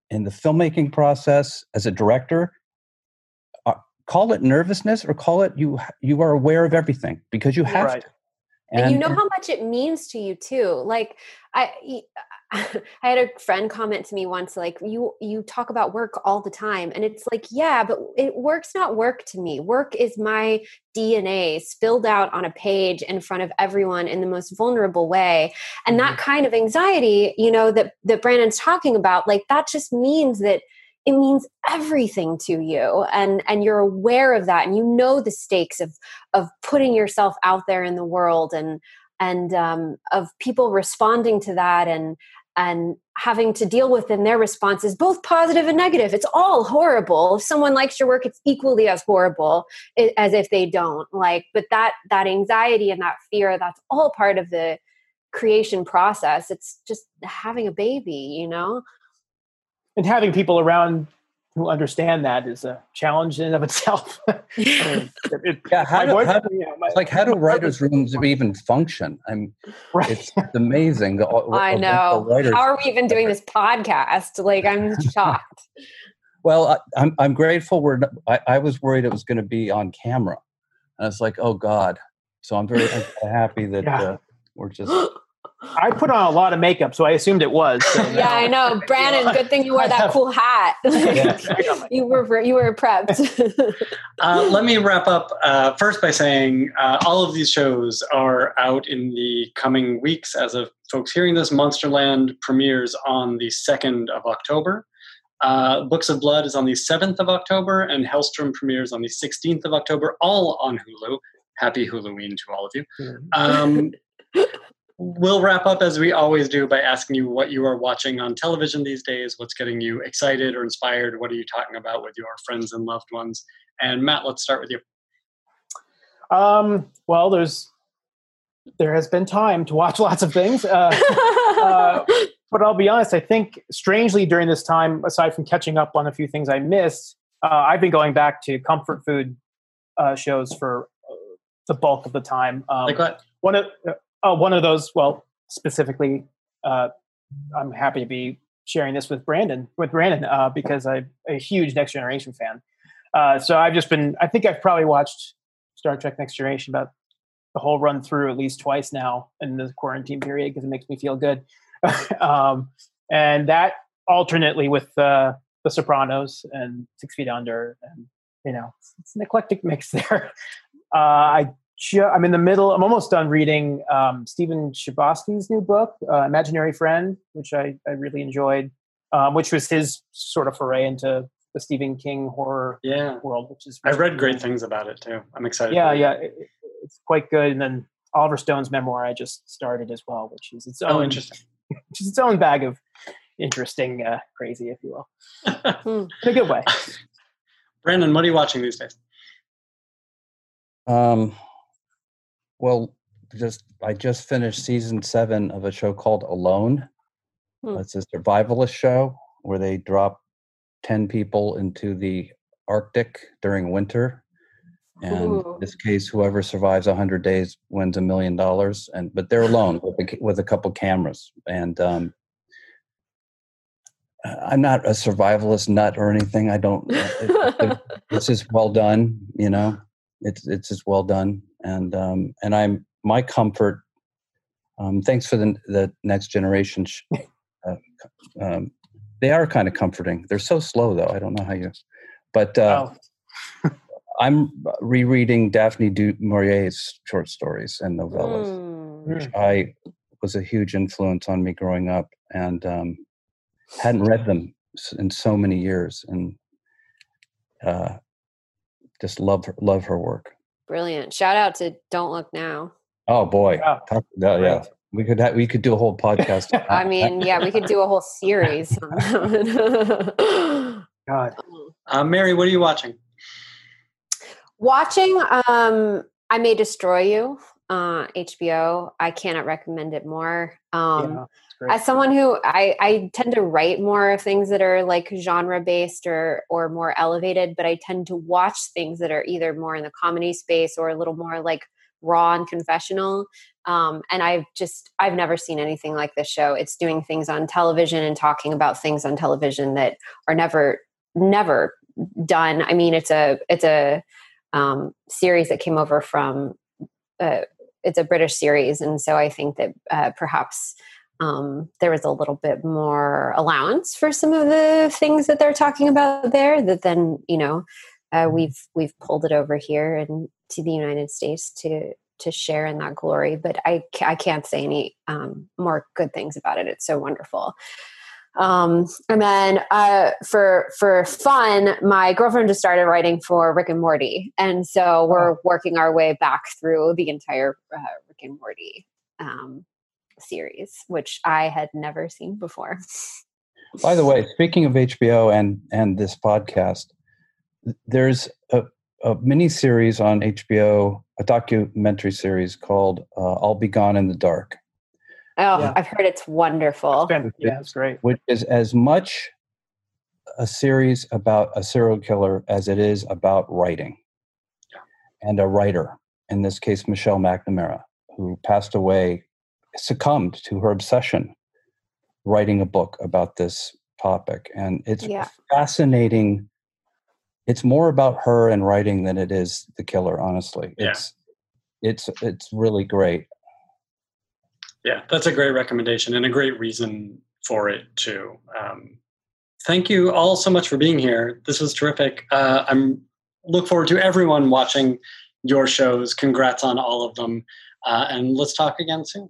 Speaker 5: in the filmmaking process as a director, uh, call it nervousness or call it you you are aware of everything because you have
Speaker 6: Right.
Speaker 5: to.
Speaker 4: and, you know how much it means to you too like i i had a friend comment to me once like you you talk about work all the time and it's like yeah but it work's not work to me. Work is my dna spilled out on a page in front of everyone in the most vulnerable way and that mm-hmm. kind of anxiety you know that that brannon's talking about like that just means that it means everything to you and and you're aware of that and you know the stakes of of putting yourself out there in the world and and um, of people responding to that and and having to deal with in their responses both positive and negative. It's all horrible. If someone likes your work it's equally as horrible as if they don't like but that that anxiety and that fear that's all part of the creation process. It's just having a baby you know?
Speaker 6: And having people around who understand that is a challenge in and of itself. I mean, it- it-
Speaker 5: Yeah, how do,
Speaker 6: boyfriend,
Speaker 5: how do,
Speaker 6: you know, my-
Speaker 5: like how do writers' rooms even function? I'm
Speaker 6: right.
Speaker 5: it's amazing. the-
Speaker 4: i
Speaker 5: of- of
Speaker 4: know
Speaker 5: writers-
Speaker 4: how are we even doing this podcast like i'm shocked
Speaker 5: Well, I, I'm I'm grateful. We're not- I, I was worried it was going to be on camera, and it's like, oh God. So I'm very happy that
Speaker 6: Yeah.
Speaker 5: uh, we're just.
Speaker 6: I put on a lot of makeup, so I assumed it was. so
Speaker 4: yeah i know brannon good thing you wore that cool hat you were you were prepped
Speaker 3: Uh, let me wrap up uh, first by saying uh, all of these shows are out in the coming weeks. As of folks hearing this, Monsterland premieres on the 2nd of October. Uh, Books of Blood is on the 7th of October, and Helstrom premieres on the 16th of October, all on Hulu. Happy Halloween to all of you. Um, we'll wrap up as we always do by asking you what you are watching on television these days, what's getting you excited or inspired, what are you talking about with your friends and loved ones. And Matt, let's start with you.
Speaker 6: Um, well, there's there has been time to watch lots of things. Uh, uh, but I'll be honest, I think strangely during this time, aside from catching up on a few things I missed, uh, I've been going back to comfort food uh, shows for uh, the bulk of the time. Um,
Speaker 3: Like what?
Speaker 6: one of uh, oh, one of those. Well, specifically, uh, I'm happy to be sharing this with Brannon with Brannon uh, because I'm a huge Next Generation fan. Uh, so I've just been. I think I've probably watched Star Trek Next Generation about the whole run through at least twice now in the quarantine period because it makes me feel good. um, and that alternately with uh, The Sopranos and Six Feet Under, and you know, it's, it's an eclectic mix there. Uh, I I'm in the middle. I'm almost done reading um, Stephen Chbosky's new book, uh, Imaginary Friend, which I, I really enjoyed, um, which was his sort of foray into the Stephen King horror
Speaker 3: Yeah.
Speaker 6: world, which is
Speaker 3: I've read great things about it too. I'm excited.
Speaker 6: Yeah, yeah, it, it- it's quite good. And then Oliver Stone's memoir I just started as well, which is its
Speaker 3: Oh,
Speaker 6: own,
Speaker 3: interesting.
Speaker 6: which is its own bag of interesting, uh, crazy, if you will,
Speaker 4: Hmm.
Speaker 6: in a good way.
Speaker 3: Brannon, what are you watching these days?
Speaker 5: Um, well, just I just finished season seven of a show called Alone.
Speaker 4: Hmm.
Speaker 5: It's a survivalist show where they drop ten people into the Arctic during winter, and
Speaker 4: Ooh.
Speaker 5: in this case, whoever survives hundred days wins a million dollars. And but they're alone with a, with a couple cameras, and um, I'm not a survivalist nut or anything. I don't. it- it- it's just well done you know it's it's just well done and um and i'm my comfort um thanks for the the next generation sh- uh, um they are kind of comforting. They're so slow though. I don't know how you but uh
Speaker 6: Oh,
Speaker 5: i'm rereading daphne du maurier's short stories and novellas
Speaker 4: Mm.
Speaker 5: which i was a huge influence on me growing up and um hadn't read them in so many years and uh just love her love her work
Speaker 4: Brilliant. Shout out to Don't Look Now.
Speaker 5: oh boy
Speaker 6: Yeah.
Speaker 5: Talk, yeah, yeah we could ha- we could do a whole podcast
Speaker 4: I mean, yeah, we could do a whole series.
Speaker 6: God.
Speaker 3: Uh, Mary, what are you watching?
Speaker 4: Watching um I May Destroy You, uh HBO. I cannot recommend it more. Um
Speaker 6: yeah, it's great.
Speaker 4: as someone who I, I tend to write more of things that are like genre based or or more elevated but i tend to watch things that are either more in the comedy space or a little more like raw and confessional. Um, and i've just i've never seen anything like this show. It's doing things on television and talking about things on television that are never never done. I mean it's a it's a um, series that came over from uh, it's a british series and so i think that uh, perhaps um, there was a little bit more allowance for some of the things that they're talking about there that then you know uh, we've we've pulled it over here and to the united states to to share in that glory but i, I can't say any um, more good things about it. It's so wonderful. Um, and then uh, for for fun, my girlfriend just started writing for Rick and Morty, and so we're working our way back through the entire uh, Rick and Morty um, series, which I had never seen before.
Speaker 5: by the way speaking of hbo and and this podcast there's a, a mini series on hbo a documentary series called uh, i'll be gone in the dark
Speaker 4: Oh,
Speaker 6: Yeah.
Speaker 4: I've heard it's wonderful.
Speaker 6: It's been- yeah, it's great.
Speaker 5: which is as much a series about a serial killer as it is about writing and a writer in this case michelle mcnamara who passed away succumbed to her obsession writing a book about this topic and it's
Speaker 4: Yeah.
Speaker 5: fascinating it's more about her and writing than it is the killer honestly
Speaker 3: Yeah.
Speaker 5: it's it's it's really great
Speaker 3: Yeah, that's a great recommendation and a great reason for it too. Um, thank you all so much for being here. This was terrific. Uh, I'm look forward to everyone watching your shows. Congrats on all of them, uh, and let's talk again soon.